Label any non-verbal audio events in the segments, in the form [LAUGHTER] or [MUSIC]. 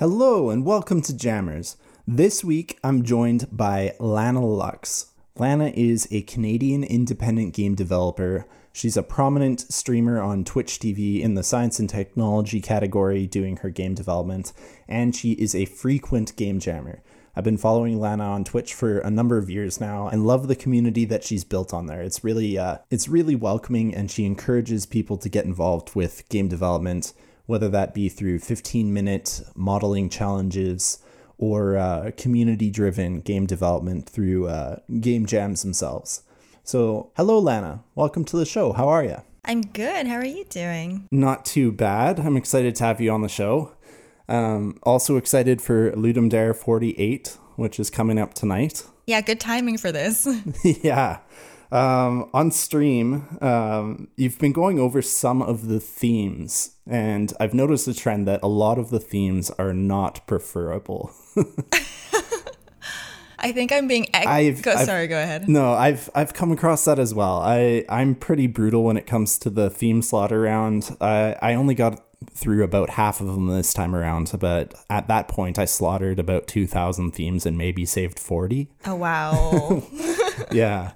Hello and welcome to Jammers. This week I'm joined by Lana Lux. Lana is a Canadian independent game developer. She's a prominent streamer on Twitch TV in the science and technology category doing her game development, and she is a frequent game jammer. I've been following Lana on Twitch for a number of years now and love the community that she's built on there. It's really uh, it's really welcoming and she encourages people to get involved with game development, whether that be through 15-minute modeling challenges or uh, community-driven game development through uh, game jams themselves. So, hello Lana. Welcome to the show. How are you? I'm good. How are you doing? Not too bad. I'm excited to have you on the show. Um, also excited for Ludum Dare 48, which is coming up tonight. Yeah, good timing for this. [LAUGHS] [LAUGHS] yeah. Um, on stream, um, you've been going over some of the themes, and I've noticed a trend that a lot of the themes are not preferable. [LAUGHS] I think I'm being. Ex- I've, go, I've, sorry, go ahead. No, I've I've come across that as well. I I'm pretty brutal when it comes to the theme slaughter round. I I only got through about half of them this time around, but at that point I slaughtered about 2,000 themes and maybe saved 40. Oh, wow. [LAUGHS] yeah.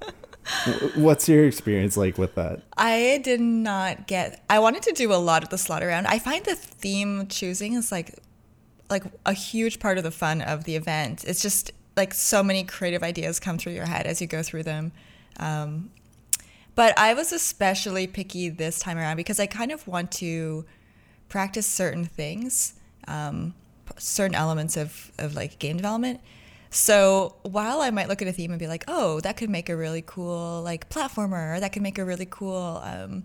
What's your experience like with that? I did not get I wanted to do a lot of the slaughter round. I find the theme choosing is like like a huge part of the fun of the event. It's just like so many creative ideas come through your head as you go through them. Um, but I was especially picky this time around because I kind of want to practice certain things, um, certain elements of, of like game development. So while I might look at a theme and be like, oh, that could make a really cool like platformer, or that could make a really cool, um,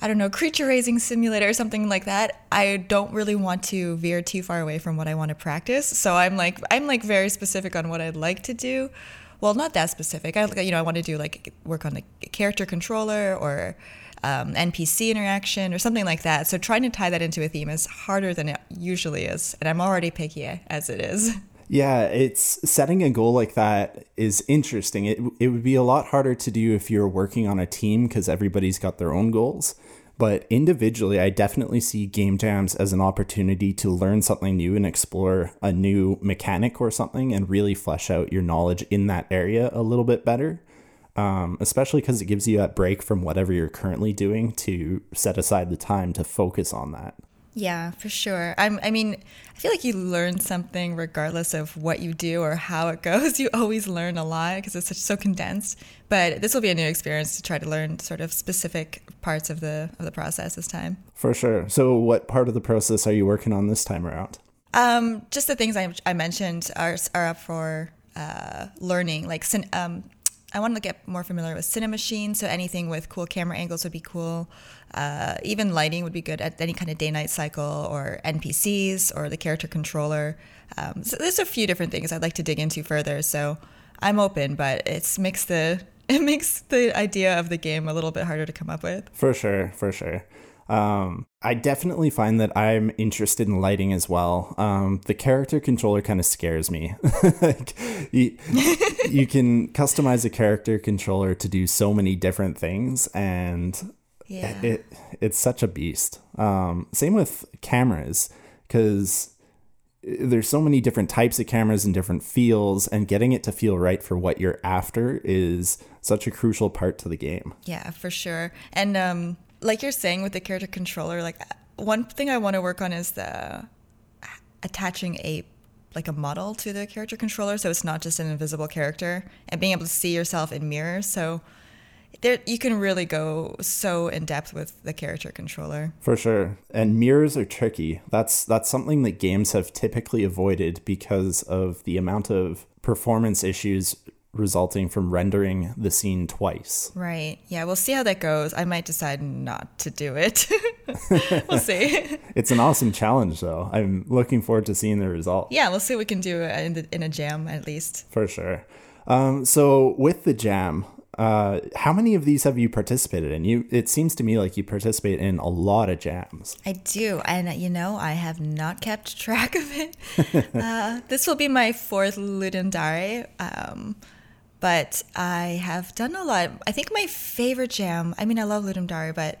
I don't know, creature raising simulator or something like that, I don't really want to veer too far away from what I want to practice. So I'm like, I'm like very specific on what I'd like to do. Well, not that specific. I, you know, I want to do like work on the character controller or um, NPC interaction or something like that. So trying to tie that into a theme is harder than it usually is, and I'm already picky as it is. [LAUGHS] Yeah, it's setting a goal like that is interesting. It it would be a lot harder to do if you're working on a team because everybody's got their own goals. But individually, I definitely see game jams as an opportunity to learn something new and explore a new mechanic or something and really flesh out your knowledge in that area a little bit better um, especially because it gives you that break from whatever you're currently doing to set aside the time to focus on that. Yeah, for sure. I'm, I mean, I feel like you learn something regardless of what you do or how it [LAUGHS] goes. You always learn a lot because it's such, so condensed. But this will be a new experience to try to learn sort of specific parts of the of the process this time. For sure. So, what part of the process are you working on this time around? Um, just the things I, I mentioned are are up for uh, learning, like um, I wanted to get more familiar with Cinemachine, so anything with cool camera angles would be cool. Uh, even lighting would be good at any kind of day-night cycle or NPCs or the character controller. Um, so there's a few different things I'd like to dig into further. So I'm open, but it's makes the [LAUGHS] it makes the idea of the game a little bit harder to come up with. For sure, for sure. Um, I definitely find that I'm interested in lighting as well. Um, the character controller kind of scares me. [LAUGHS] like, you, [LAUGHS] you can customize a character controller to do so many different things, and yeah. it, it's such a beast. Um, same with cameras, because there's so many different types of cameras and different feels, and getting it to feel right for what you're after is such a crucial part to the game. Yeah, for sure. And um, like you're saying with the character controller, like one thing I want to work on is the attaching a like a model to the character controller, so it's not just an invisible character, and being able to see yourself in mirrors. So there, you can really go so in depth with the character controller. For sure, and mirrors are tricky. That's that's something that games have typically avoided because of the amount of performance issues resulting from rendering the scene twice. Right. Yeah, we'll see how that goes. I might decide not to do it. [LAUGHS] we'll see. [LAUGHS] it's an awesome challenge, though. I'm looking forward to seeing the result. Yeah, we'll see what we can do in, the, in a jam at least. For sure. Um, so, with the jam, uh, how many of these have you participated in? You, it seems to me like you participate in a lot of jams. I do, and you know, I have not kept [LAUGHS] track of it. uh, this will be my fourth Ludum Dare. Um, but I have done a lot. I think my favorite jam, I mean, I love Ludum Dare, but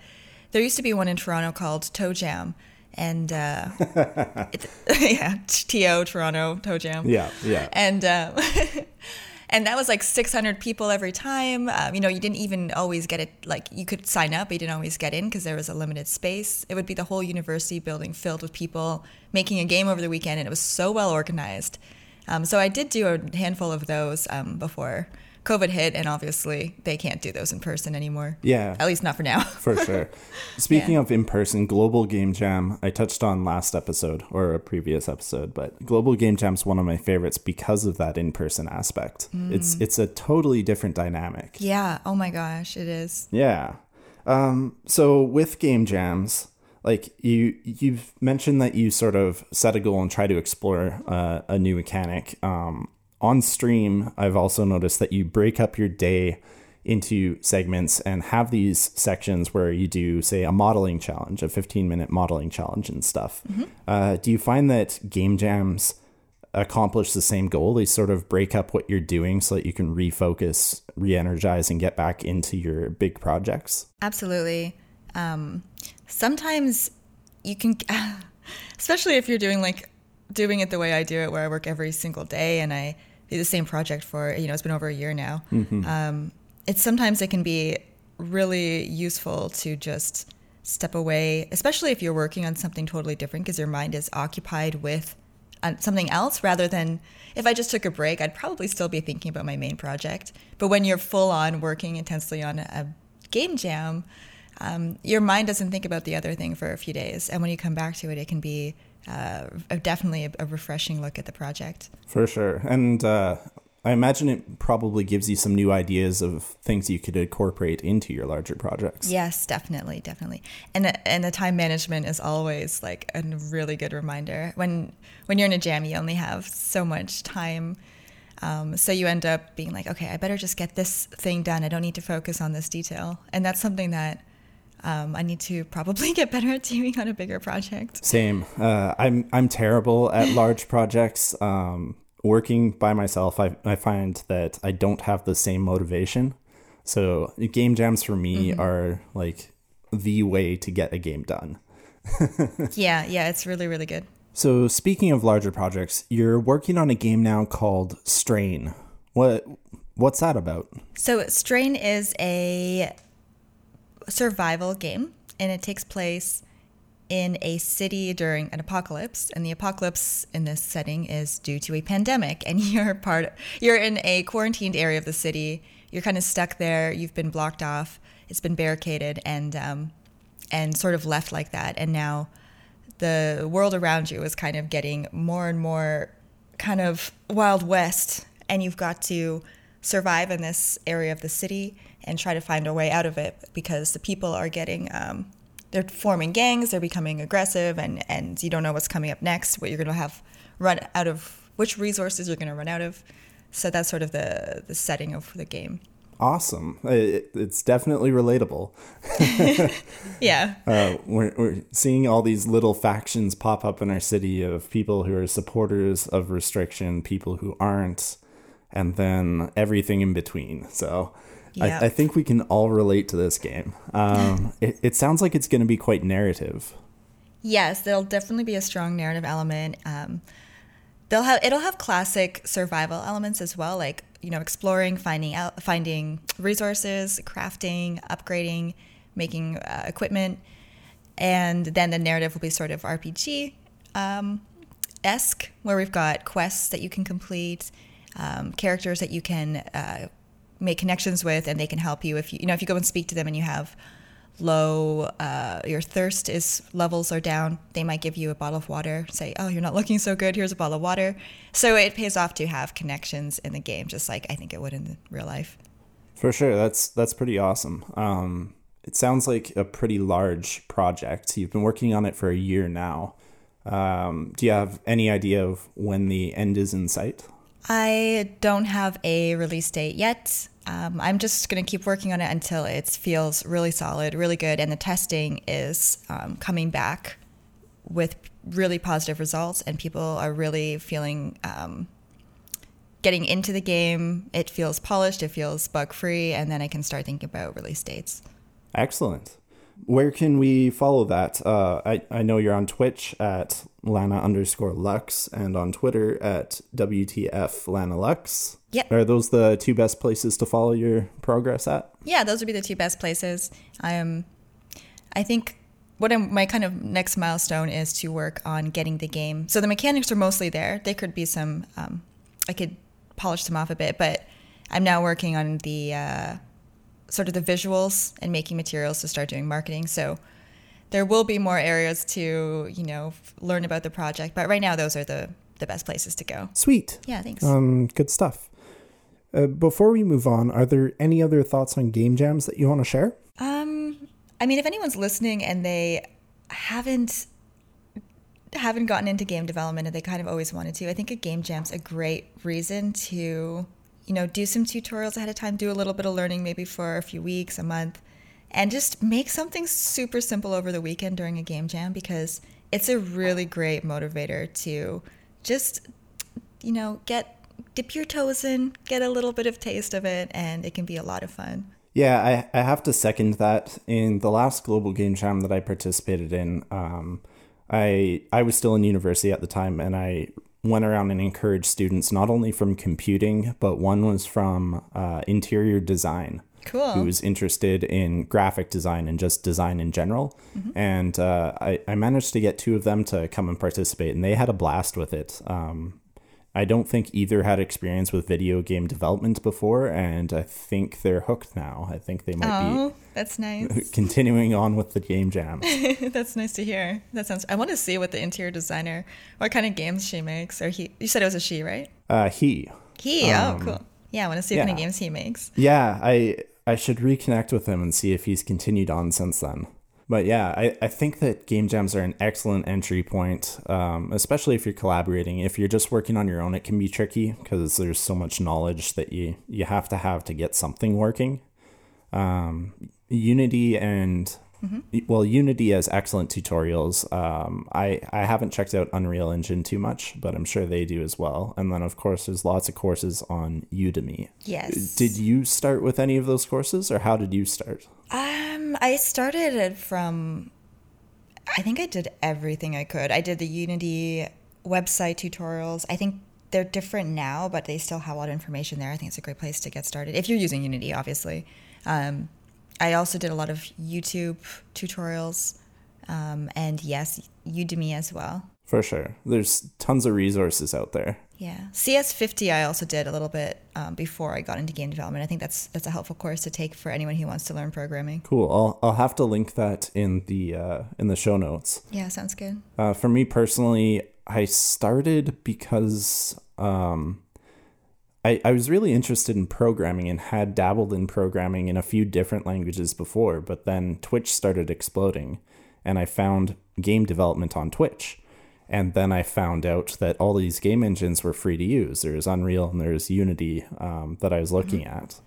there used to be one in Toronto called TOJam. and uh, [LAUGHS] it, [LAUGHS] yeah, TO Toronto TOJam. Yeah, yeah. And um, [LAUGHS] and that was like 600 people every time. Um, you know, you didn't even always get it. Like you could sign up, but you didn't always get in because there was a limited space. It would be the whole university building filled with people making a game over the weekend, and it was so well organized. Um, so I did do a handful of those um, before COVID hit, and obviously they can't do those in person anymore. Yeah. At least not for now. [LAUGHS] for sure. Speaking yeah. of in person, Global Game Jam, I touched on last episode or a previous episode, but Global Game Jam is one of my favorites because of that in person aspect. Mm. It's it's a totally different dynamic. Yeah. Oh my gosh, it is. Yeah. Um, so with game jams, like you you've mentioned that you sort of set a goal and try to explore uh, a new mechanic. Um, on stream, I've also noticed that you break up your day into segments and have these sections where you do, say, a modeling challenge, a 15 minute modeling challenge and stuff. Mm-hmm. Uh, do you find that game jams accomplish the same goal? They sort of break up what you're doing so that you can refocus, re energize, and get back into your big projects? Absolutely. Um, sometimes you can, [LAUGHS] especially if you're doing like, doing it the way I do it, where I work every single day and I do the same project for you know it's been over a year now. Mm-hmm. Um, it's sometimes it can be really useful to just step away, especially if you're working on something totally different because your mind is occupied with uh, something else rather than if I just took a break, I'd probably still be thinking about my main project. But when you're full on working intensely on a game jam, um, your mind doesn't think about the other thing for a few days. And when you come back to it, it can be uh, definitely a, a, refreshing look at the project. For sure. And uh, I imagine it probably gives you some new ideas of things you could incorporate into your larger projects. Yes, definitely, definitely. And and the time management is always like a really good reminder. When when you're in a jam, you only have so much time. Um, so you end up being like, okay, I better just get this thing done. I don't need to focus on this detail. And that's something that um, I need to probably [LAUGHS] get better at teaming on a bigger project. Same. Uh, I'm I'm terrible at [LAUGHS] large projects. Um, working by myself, I I find that I don't have the same motivation. So game jams for me mm-hmm. are like the way to get a game done. [LAUGHS] yeah, yeah, it's really really good. So speaking of larger projects, you're working on a game now called Strain. What what's that about? So Strain is a survival game, and it takes place in a city during an apocalypse and the apocalypse in this setting is due to a pandemic and [LAUGHS] you're part you're in a quarantined area of the city. You're kind of stuck there. You've been blocked off. It's been barricaded and um, and sort of left like that and now the world around you is kind of getting more and more kind of wild west and you've got to survive in this area of the city and try to find a way out of it because the people are getting um, they're forming gangs they're becoming aggressive and and you don't know what's coming up next what you're going to have run out of which resources you're going to run out of. So that's sort of the the setting of the game. Awesome. It, it's definitely relatable. [LAUGHS] Yeah. [LAUGHS] Uh, we're, we're seeing all these little factions pop up in our city of people who are supporters of restriction people who aren't and then everything in between. So Yep. I, I, think we can all relate to this game. Um, [LAUGHS] it, it sounds like it's going to be quite narrative. Yes, there'll definitely be a strong narrative element. Um, they'll have it'll have classic survival elements as well, like you know exploring, finding out, finding resources, crafting, upgrading, making uh, equipment, and then the narrative will be sort of RPG um, esque, where we've got quests that you can complete, um, characters that you can uh, make connections with and they can help you if you you know if you go and speak to them and you have low uh, your thirst is levels are down they might give you a bottle of water say oh you're not looking so good here's a bottle of water. So it pays off to have connections in the game just like i think it would in real life. For sure that's that's pretty awesome. Um, it sounds like a pretty large project. You've been working on it for a year now. Um, do you have any idea of when the end is in sight? I don't have a release date yet. Um, I'm just going to keep working on it until it feels really solid, really good, and the testing is um, coming back with really positive results, and people are really feeling um, getting into the game. It feels polished, it feels bug free, and then I can start thinking about release dates. Excellent. Where can we follow that? Uh, I, I know you're on Twitch at Lana underscore Lux and on Twitter at WTF Lana Lux. Yep. Are those the two best places to follow your progress at? Yeah, those would be the two best places. I am. I think what I'm, my kind of next milestone is to work on getting the game. So the mechanics are mostly there. There could be some. Um, I could polish them off a bit, but I'm now working on the uh, sort of the visuals and making materials to start doing marketing. So there will be more areas to you know learn about the project, but right now those are the the best places to go. Sweet. Yeah, thanks. Um, good stuff. Uh, before we move on, are there any other thoughts on game jams that you want to share? Um, I mean, if anyone's listening and they haven't haven't gotten into game development and they kind of always wanted to, I think a game jam's a great reason to, you know, do some tutorials ahead of time, do a little bit of learning maybe for a few weeks, a month, and just make something super simple over the weekend during a game jam because it's a really great motivator to just, you know, get dip your toes in, get a little bit of taste of it, and it can be a lot of fun. Yeah, I, I have to second that. In the last global game jam that I participated in, um, I I was still in university at the time, and I went around and encouraged students not only from computing, but one was from uh, interior design. Cool. Who was interested in graphic design and just design in general. And uh, I, I managed to get two of them to come and participate, and they had a blast with it. Um, I don't think either had experience with video game development before, and I think they're hooked now. I think they might Oh, that's nice. [LAUGHS] continuing on with the game jam. [LAUGHS] That's nice to hear. That sounds. I want to see what the interior designer, what kind of games she makes, or he. You said it was a she, right? Uh, he, He. oh, cool. Yeah, I want to see what kind of games he makes. yeah, I I should reconnect with him and see if he's continued on since then. But yeah, I, I think that game jams are an excellent entry point, um, especially if you're collaborating. If you're just working on your own, it can be tricky because there's so much knowledge that you, you have to have to get something working. Um, Unity and well, Unity has excellent tutorials. Um, I I haven't checked out Unreal Engine too much, but I'm sure they do as well. And then of course, there's lots of courses on Udemy. Yes. Did you start with any of those courses, or how did you start? Um, I started it from. I think I did everything I could. I did the Unity website tutorials. I think they're different now, but they still have a lot of information there. I think it's a great place to get started if you're using Unity, obviously. Um, I also did a lot of YouTube tutorials, um, and yes, Udemy as well. For sure, there's tons of resources out there. Yeah, CS50 I also did a little bit um, before I got into game development. I think that's that's a helpful course to take for anyone who wants to learn programming. Cool. I'll I'll have to link that in the uh, in the show notes. Yeah, sounds good. Uh, for me personally, I started because um, I, I was really interested in programming and had dabbled in programming in a few different languages before, but then Twitch started exploding and I found game development on Twitch. And then I found out that all these game engines were free to use. There's Unreal and there's Unity um, that I was looking at.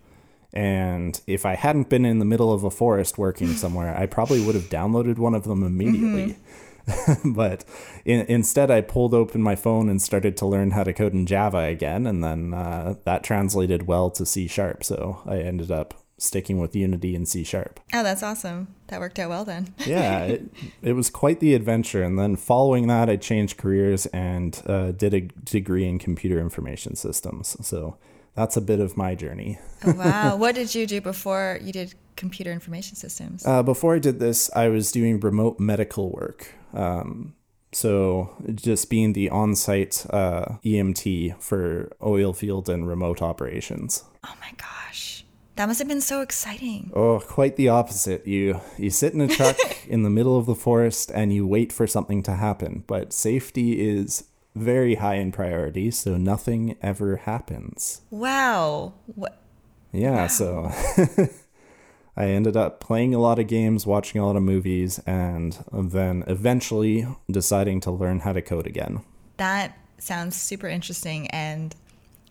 And if I hadn't been in the middle of a forest working somewhere, I probably would have downloaded one of them immediately. [LAUGHS] but in, instead, I pulled open my phone and started to learn how to code in Java again, and then uh, that translated well to C sharp. So I ended up sticking with Unity and C sharp. Oh, that's awesome. That worked out well then. Yeah, [LAUGHS] it, it was quite the adventure. And then following that, I changed careers and uh, did a degree in computer information systems. So that's a bit of my journey. Oh, wow. [LAUGHS] what did you do before you did computer information systems? Uh, before I did this, I was doing remote medical work. Um, so just being the on-site uh, EMT for oil field and remote operations. oh my gosh. That must have been so exciting. Oh, quite the opposite. You you sit in a truck [LAUGHS] in the middle of the forest and you wait for something to happen, but safety is very high in priority, so nothing ever happens. Wow. What? Yeah, so [LAUGHS] I ended up playing a lot of games, watching a lot of movies, and then eventually deciding to learn how to code again. That sounds super interesting and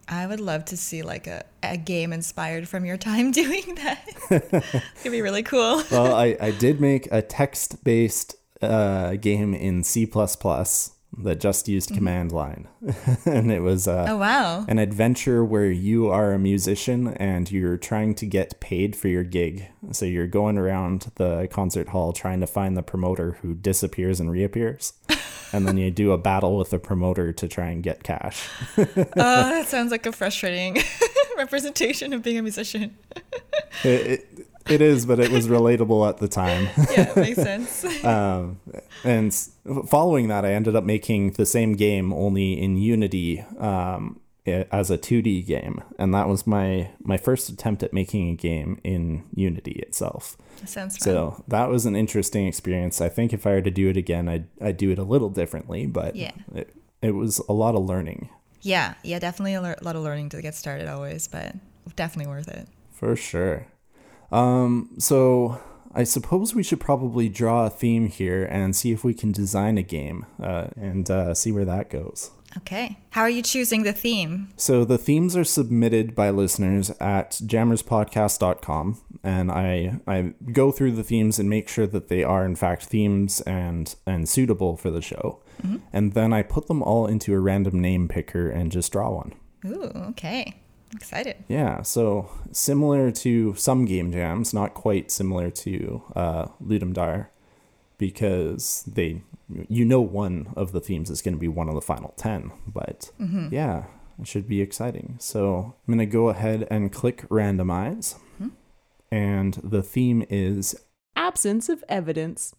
I would love to see like a, a game inspired from your [LAUGHS] time doing that. [LAUGHS] It'd be really cool. Well, I, I did make a text based uh, game in C, that just used command line, [LAUGHS] and it was uh, Oh wow. an adventure where you are a musician and you're trying to get paid for your gig. So you're going around the concert hall trying to find the promoter who disappears and reappears. [LAUGHS] and then you do a battle with the promoter to try and get cash. [LAUGHS] oh, that sounds like a frustrating representation of being a musician. It, it, it is, but it was relatable at the time. [LAUGHS] Yeah, it makes sense. [LAUGHS] Um, and following that, I ended up making the same game only in Unity um, as a 2D game, and that was my my first attempt at making a game in Unity itself. That sounds fun. So that was an interesting experience. I think if I were to do it again, I'd I'd do it a little differently, but Yeah. it, it was a lot of learning yeah, yeah, definitely a lot of learning to get started always, but definitely worth it. for sure. Um, so I suppose we should probably draw a theme here and see if we can design a game uh, and uh, see where that goes. Okay. How are you choosing the theme? So the themes are submitted by listeners at jammerspodcast.com and I I go through the themes and make sure that they are in fact themes and and suitable for the show. And then I put them all into a random name picker and just draw one. Ooh, okay. I'm excited. Yeah, so similar to some game jams, not quite similar to uh, Ludum Dare, because they, you know, one of the themes is going to be one of the final ten. But yeah, it should be exciting. So I'm going to go ahead and click randomize, and the theme is Absence of evidence.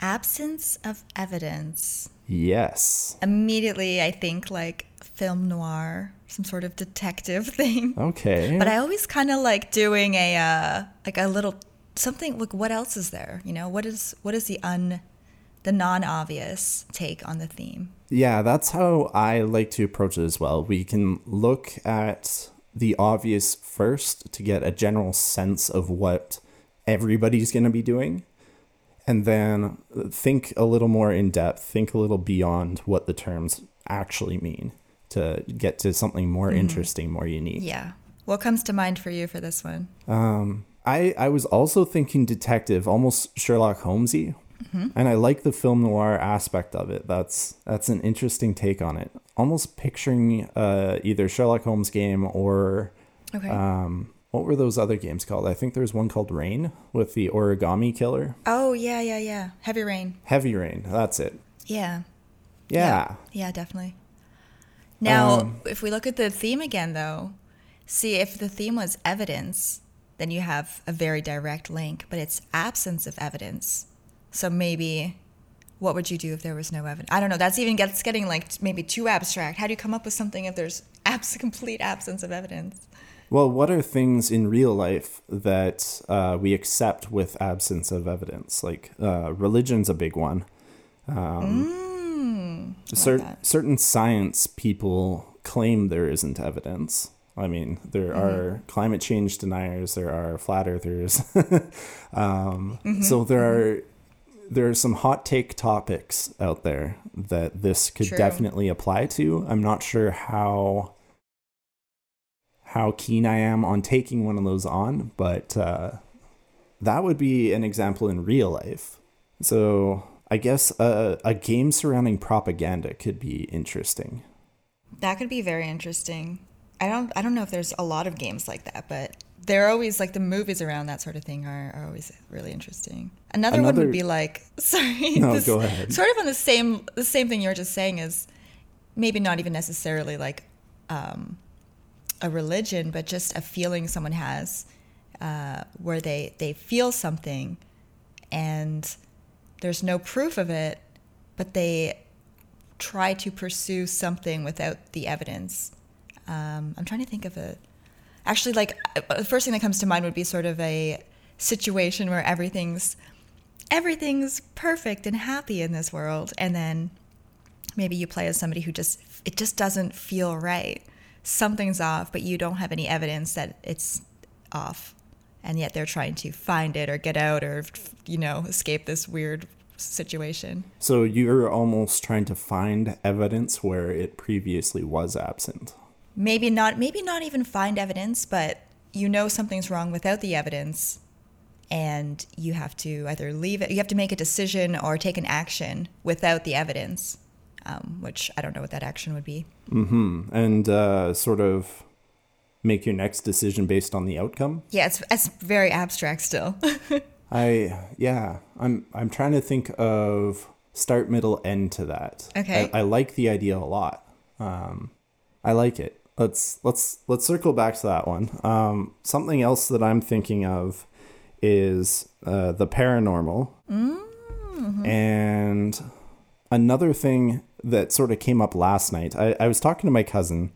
Absence of evidence. yes. Immediately, I think like film noir, some sort of detective [LAUGHS] thing. Okay. But I always kind of like doing a uh, like a little something. Like, what else is there? You know, what is what is the un the non obvious take on the theme? Yeah, that's how I like to approach it as well. We can look at the obvious first to get a general sense of what everybody's going to be doing, and then think a little more in depth, think a little beyond what the terms actually mean to get to something more interesting, more unique. Yeah. What comes to mind for you for this one? Um, I I was also thinking detective, almost Sherlock Holmesy, and I like the film noir aspect of it. That's that's an interesting take on it. Almost picturing uh, either Sherlock Holmes game or Okay. um, what were those other games called? I think there's one called Rain with the origami killer. oh yeah, yeah, yeah. Heavy rain. Heavy Rain. That's it. Yeah. Yeah. Yeah, definitely. Now, Um, if we look at the theme again, though, see if the theme was evidence, then you have a very direct link, but it's absence of evidence. So maybe, what would you do if there was no evidence? I don't know. That's even gets getting like maybe too abstract. How do you come up with something if there's [LAUGHS] abs- complete absence of evidence? Well, what are things in real life that uh, we accept with absence of evidence? Like uh, religion's a big one. Um, cer- that. certain science people claim there isn't evidence. I mean, there are climate change deniers, there are flat earthers. [LAUGHS] um, So there are there are some hot take topics out there that this could True. definitely apply to. I'm not sure how how keen I am on taking one of those on, but uh, that would be an example in real life. So I guess a, a game surrounding propaganda could be interesting. That could be very interesting. I don't I don't know if there's a lot of games like that, but they're always like the movies around that sort of thing are, are always really interesting. Another, one would be like [LAUGHS] sorry. No, this- go ahead. Sort of on the same the same thing you were just saying is maybe not even necessarily like um, a religion, but just a feeling someone has uh, where they they feel something and there's no proof of it, but they try to pursue something without the evidence. Um, I'm trying to think of it. Actually, like uh, the first thing that comes to mind would be sort of a situation where everything's everything's perfect and happy in this world, and then maybe you play as somebody who just it just doesn't feel right. Something's off, but you don't have any evidence that it's off, and yet they're trying to find it or get out or you know escape this weird situation. So you're almost trying to find evidence where it previously was absent. maybe not maybe not even find evidence but you know something's wrong without the evidence and you have to either leave it you have to make a decision or take an action without the evidence um, which I don't know what that action would be. Mm-hmm. And uh, sort of make your next decision based on the outcome. Yeah, it's it's very abstract still. [LAUGHS] I yeah, I'm I'm trying to think of start, middle, end to that. Okay. I, I like the idea a lot. Um, I like it. Let's let's let's circle back to that one. Um, something else that I'm thinking of is uh, the paranormal, and another thing that sort of came up last night. I, I was talking to my cousin,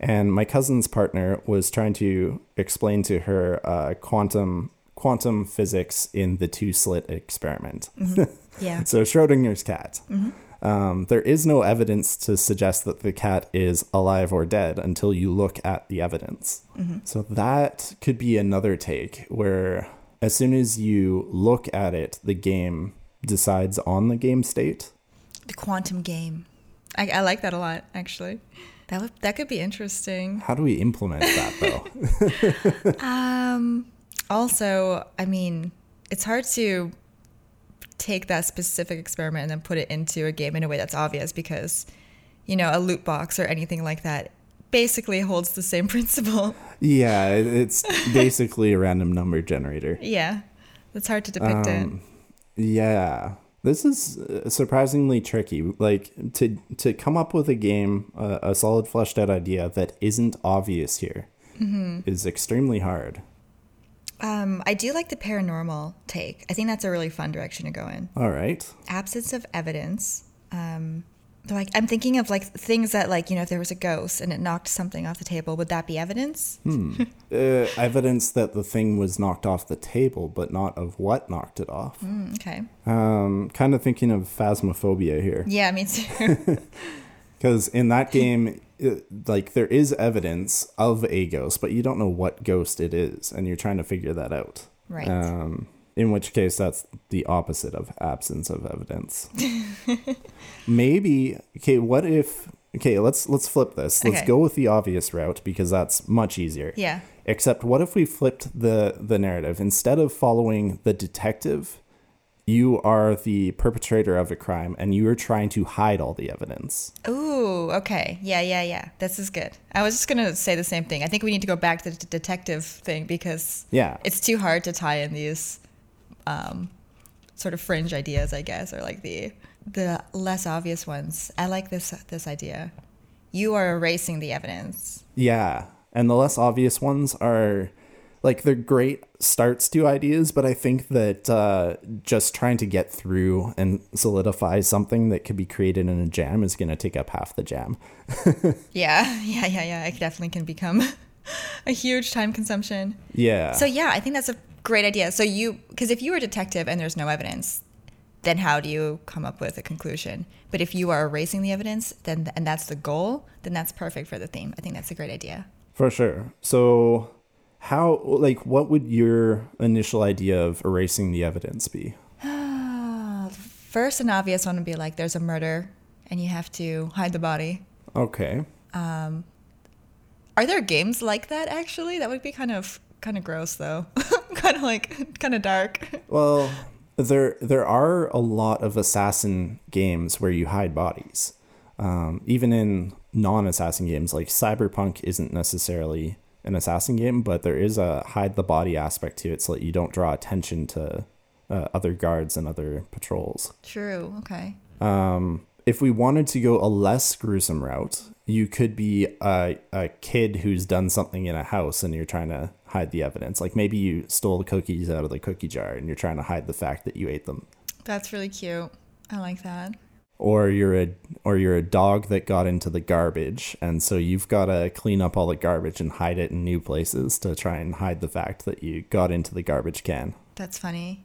and my cousin's partner was trying to explain to her uh, quantum quantum physics in the two slit experiment. [LAUGHS] yeah. So Schrodinger's cat. Um, there is no evidence to suggest that the cat is alive or dead until you look at the evidence. So that could be another take where, as soon as you look at it, the game decides on the game state. The quantum game. I, I like that a lot, actually. That would that could be interesting. How do we implement that though? [LAUGHS] [LAUGHS] Um, also, I mean, it's hard to take that specific experiment and then put it into a game in a way that's obvious because, you know, a loot box or anything like that basically holds the same [LAUGHS] principle. yeah, it's basically a random number generator. yeah, it's hard to depict Um, Yeah, this is uh, surprisingly tricky. Like to to come up with a game, uh, a solid fleshed out idea that isn't obvious here is extremely hard. Um, I do like the paranormal take. I think that's a really fun direction to go in. All right. absence of evidence. Um, like I'm thinking of like things that like you know if there was a ghost and it knocked something off the table, would that be evidence? [LAUGHS] Uh, evidence that the thing was knocked off the table, but not of what knocked it off. Mm, okay. Um, kind of thinking of phasmophobia here. Yeah, me too. [LAUGHS] [LAUGHS] Because in that game, it, like there is evidence of a ghost, but you don't know what ghost it is, and you're trying to figure that out. Right. Um, in which case, that's the opposite of absence of evidence. [LAUGHS] Maybe okay. What if? Okay, let's let's flip this. Let's Okay. go with the obvious route because that's much easier. yeah. Except, what if we flipped the the narrative instead of following the detective? You are the perpetrator of a crime, and you are trying to hide all the evidence. Ooh. Okay. Yeah. Yeah. Yeah. This is good. I was just gonna say the same thing. I think we need to go back to the detective thing because Yeah. it's too hard to tie in these um, sort of fringe ideas, I guess, or like the the less obvious ones. I like this this idea. You are erasing the evidence. Yeah, and the less obvious ones are like they're great starts to ideas, but I think that uh, just trying to get through and solidify something that could be created in a jam is going to take up half the jam. [LAUGHS] Yeah, [LAUGHS] yeah, yeah, yeah. It definitely can become [LAUGHS] a huge time consumption. Yeah. So yeah, I think that's a great idea. So you, because if you were a detective and there's no evidence, then how do you come up with a conclusion? But if you are erasing the evidence, then and that's the goal, then that's perfect for the theme. I think that's a great idea. For sure. So, how, like, what would your initial idea of erasing the evidence be? [SIGHS] First, an obvious one would be like there's a murder and you have to hide the body. Okay. Um, are there games like that actually? That would be kind of kind of gross though. [LAUGHS] [LAUGHS] kind of like kind of dark. Well, there there are a lot of assassin games where you hide bodies. Um, even in non-assassin games, like Cyberpunk isn't necessarily an assassin game, but there is a hide the body aspect to it, so that you don't draw attention to uh, other guards and other patrols. True. Okay. Um, if we wanted to go a less gruesome route, you could be a, a kid who's done something in a house and you're trying to hide the evidence. Like maybe you stole the cookies out of the cookie jar and you're trying to hide the fact that you ate them. That's really cute. I like that. Or you're a or you're a dog that got into the garbage and so you've got to clean up all the garbage and hide it in new places to try and hide the fact that you got into the garbage can. That's funny.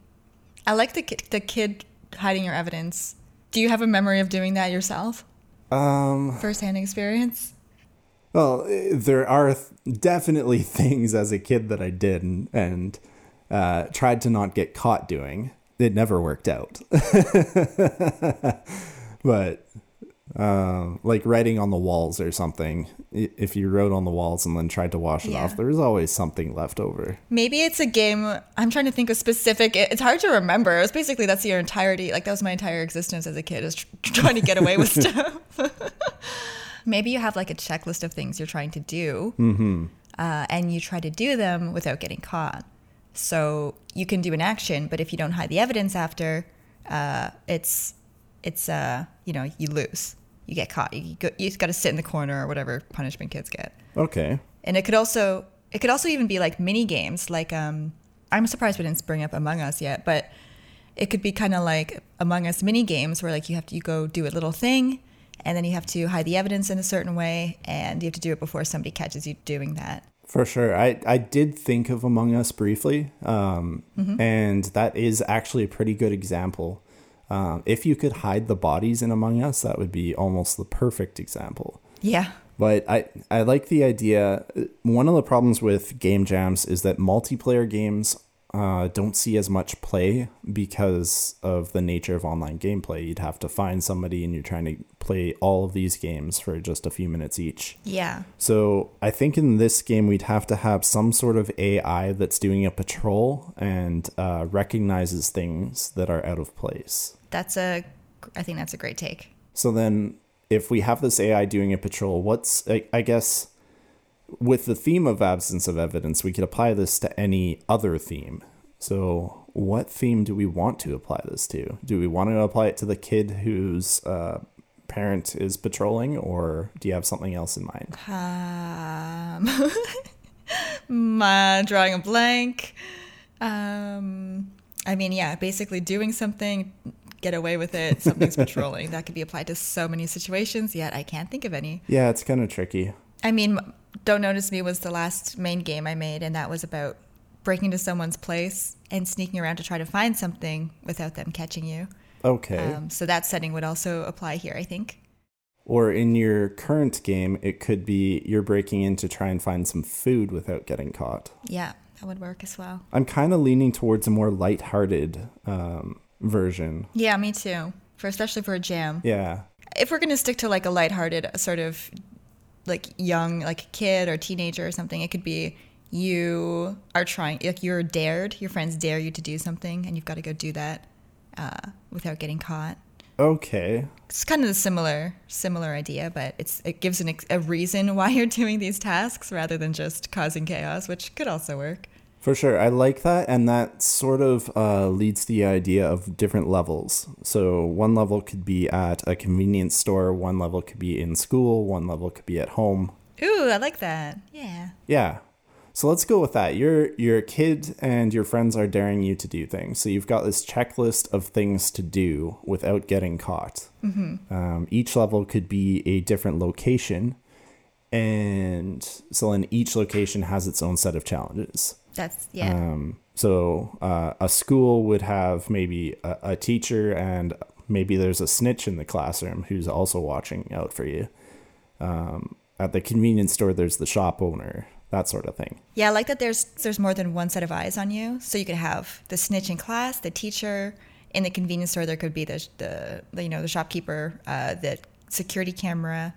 I like the kid, the kid hiding your evidence. Do you have a memory of doing that yourself? Um First-hand experience? Well, there are th- definitely [LAUGHS] things as a kid that I did and, and uh, tried to not get caught doing. It never worked out. [LAUGHS] but Uh, like writing on the walls or something, if you wrote on the walls and then tried to wash it Yeah. off, there's always something left over. Maybe it's a game. I'm trying to think of specific. It's hard to remember. It was basically that's your entirety. Like that was my entire existence as a kid, is tr- trying to get away with [LAUGHS] stuff. Maybe you have like a checklist of things you're trying to do, uh, and you try to do them without getting caught. So you can do an action, but if you don't hide the evidence after, uh, it's it's uh, you know you lose. You get caught. You go, you got to sit in the corner or whatever punishment kids get Okay. and it could also it could also even be like mini games like um i'm surprised we didn't bring up among us yet but it could be kind of like among us mini games where like you have to you go do a little thing and then you have to hide the evidence in a certain way and you have to do it before somebody catches you doing that For sure. I, I did think of Among Us briefly, um, and that is actually a pretty good example. Um, if you could hide the bodies in Among Us, that would be almost the perfect example. yeah But I, I like the idea. One of the problems with game jams is that multiplayer games uh, don't see as much play because of the nature of online gameplay. You'd have to find somebody and you're trying to play all of these games for just a few minutes each. yeah So I think in this game we'd have to have some sort of AI that's doing a patrol and uh, recognizes things that are out of place. that's a i think that's a great take So then, if we have this AI doing a patrol, what's I, I guess with the theme of absence of evidence, we could apply this to any other theme. So, what theme do we want to apply this to? Do we want to apply it to the kid whose uh, parent is patrolling, or do you have something else in mind? um [LAUGHS] my drawing a blank um i mean yeah basically doing something get away with it something's [LAUGHS] patrolling that could be applied to so many situations yet i can't think of any Yeah, it's kind of tricky. i mean don't notice me was the last main game i made and that was about breaking into someone's place and sneaking around to try to find something without them catching you Okay. um, so that setting would also apply here i think Or in your current game, it could be you're breaking in to try and find some food without getting caught. yeah that would work as well I'm kind of leaning towards a more lighthearted um, version. yeah me too for especially for a jam Yeah. if we're going to stick to like a lighthearted sort of like young like a kid or teenager or something it could be you are trying like you're dared your friends dare you to do something and you've got to go do that uh, without getting caught Okay. it's kind of a similar similar idea but it's it gives an, ex- a reason [LAUGHS] why you're doing these tasks rather than just causing chaos which could also work For sure. I like that. And that sort of uh, leads to the idea of different levels. So one level could be at a convenience store, one level could be in school, one level could be at home. ooh i like that yeah Yeah. So let's go with that. You're you're a kid and your friends are daring you to do things. So you've got this checklist of things to do without getting caught. Um, each level could be a different location, and so then each location has its own set of challenges. That's yeah Um, so uh, a school would have maybe a, a teacher and maybe there's a snitch in the classroom who's also watching out for you. Um, at the convenience store, there's the shop owner, that sort of thing. Yeah, I like that there's there's more than one set of eyes on you. So you could have the snitch in class, the teacher. In the convenience store, there could be the the, the you know the shopkeeper, uh, the security camera,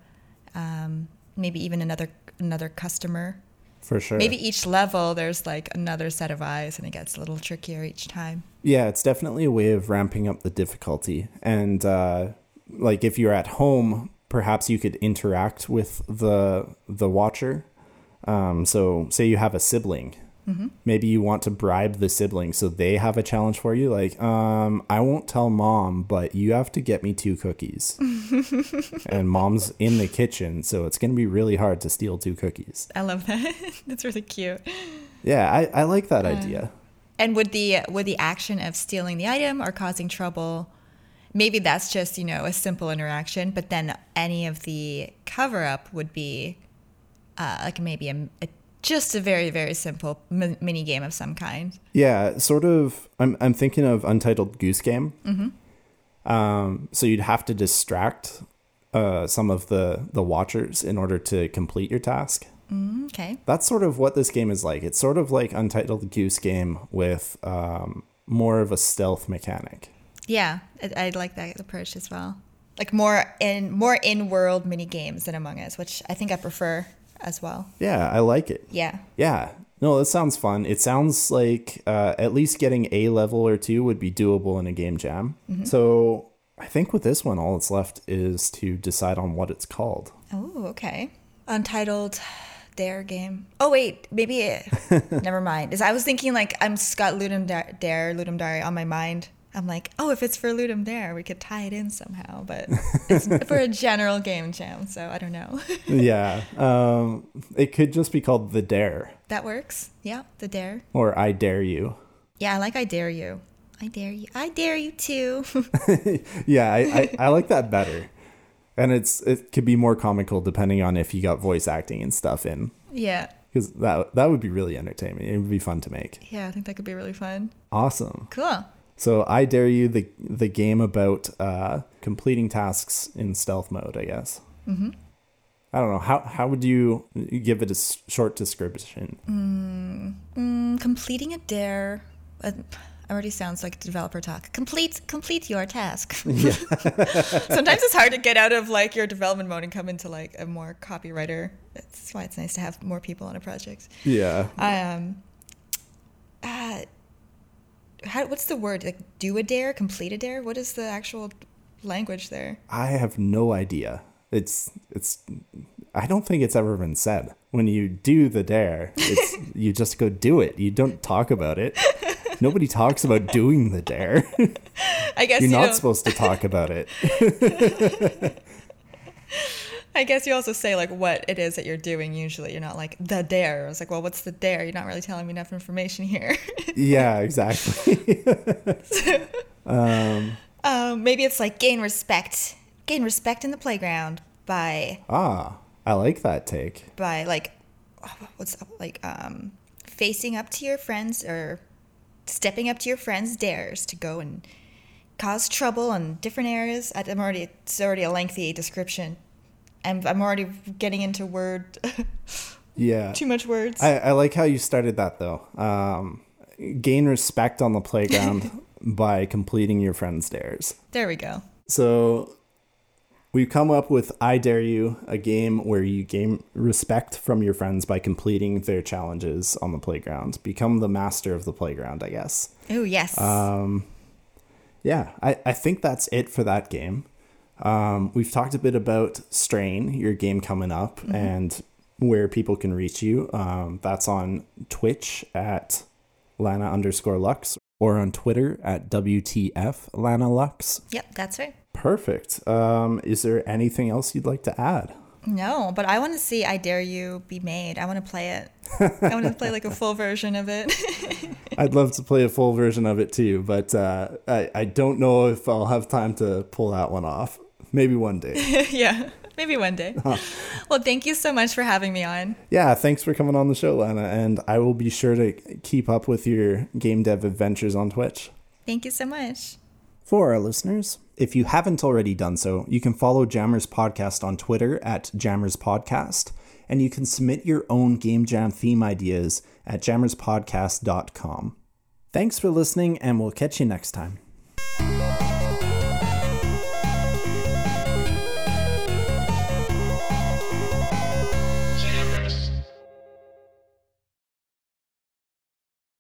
um, maybe even another another customer. For sure. Maybe each level there's like another set of eyes, and it gets a little trickier each time. Yeah, it's definitely a way of ramping up the difficulty. And uh, like if you're at home, perhaps you could interact with the the watcher. Um, so say you have a sibling. Maybe you want to bribe the sibling so they have a challenge for you. Like, um, I won't tell mom, but you have to get me two cookies. [LAUGHS] and mom's in the kitchen, so it's going to be really hard to steal two cookies. I love that. [LAUGHS] That's really cute. Yeah, I, I like that idea. And would the would the action of stealing the item or causing trouble? Maybe that's just you know a simple interaction, but then any of the cover up would be uh, like maybe a, a just a very very simple mi- mini game of some kind. Yeah, sort of. I'm I'm thinking of Untitled Goose Game. Um, so you'd have to distract uh, some of the the watchers in order to complete your task. Okay. That's sort of what this game is like. It's sort of like Untitled Goose Game with um, more of a stealth mechanic. Yeah, I, I like that approach as well. like more in more in world mini games than Among Us, which I think I prefer as well. Yeah, I like it. Yeah. Yeah. No, that sounds fun. It sounds like uh, at least getting a level or two would be doable in a game jam. So I think with this one, all that's left is to decide on what it's called. Oh, okay. Untitled Dare game. Oh wait, maybe it, [LAUGHS] never mind. Is I was thinking like I'm Scott Ludum Dare, Dare Ludum Dare on my mind. I'm like, oh, if it's for Ludum Dare, we could tie it in somehow. But [LAUGHS] it's for a general game jam, so I don't know. [LAUGHS] yeah. Um, it could just be called The Dare that works. Yeah, the Dare. or I Dare You. Yeah, I like I dare you. I dare you. I dare you too. [LAUGHS] Yeah, I, I, I like that better. And it's it could be more comical depending on if you got voice acting and stuff in. yeah. Because that, that would be really entertaining. It would be fun to make. Yeah, I think that could be really fun. Awesome. Cool. So I dare you the the game about uh, completing tasks in stealth mode. I guess. Mm-hmm. I don't know how how would you give it a s- short description? Mm, completing a dare uh, already sounds like developer talk. Complete complete your task. [LAUGHS] [LAUGHS] Sometimes it's hard to get out of like your development mode and come into like a more copywriter. That's why it's nice to have more people on a project. Yeah. Um, uh, how, what's the word? Like do a dare, complete a dare. What is the actual language there? I have no idea. It's it's. I don't think it's ever been said. When you do the dare, it's [LAUGHS] you just go do it. You don't talk about it. Nobody talks about doing the dare. [LAUGHS] I guess You're you not don't- supposed to talk about it. [LAUGHS] I guess you also say like what it is that you're doing. Usually, you're not like the dare. It's like, well, what's the dare? You're not really telling me enough information here. [LAUGHS] Yeah, exactly. [LAUGHS] um, maybe it's like gain respect, gain respect in the playground by ah, I like that take. by like [SIGHS] what's like um facing up to your friends or stepping up to your friends' dares to go and cause trouble in different areas. I'm already it's already a lengthy description. I'm I'm already getting into word [LAUGHS] Yeah. too much words. I, I like how you started that though. Um, gain respect on the playground [LAUGHS] by completing your friend's dares. there we go. So we've come up with I Dare You, a game where you gain respect from your friends by completing their challenges on the playground. Become the master of the playground, I guess. Oh yes. Yeah, I, I think that's it for that game. Um, we've talked a bit about Strain, your game coming up, and where people can reach you. Um, that's on Twitch at Lana underscore Lux or on Twitter at WTF Lana Lux. yep, that's right. Perfect. Um, is there anything else you'd like to add? No, but I want to see I Dare You be made. I want to play it. [LAUGHS] I want to play like a full version of it. [LAUGHS] I'd love to play a full version of it too, but uh, I, I don't know if I'll have time to pull that one off. Maybe one day. [LAUGHS] yeah, maybe one day. [LAUGHS] Well, thank you so much for having me on. Yeah, thanks for coming on the show, Lana, and I will be sure to keep up with your game dev adventures on Twitch. Thank you so much. For our listeners, if you haven't already done so, you can follow Jammers Podcast on Twitter at Jammers Podcast, and you can submit your own Game Jam theme ideas at jammerspodcast.com. Thanks for listening, and we'll catch you next time.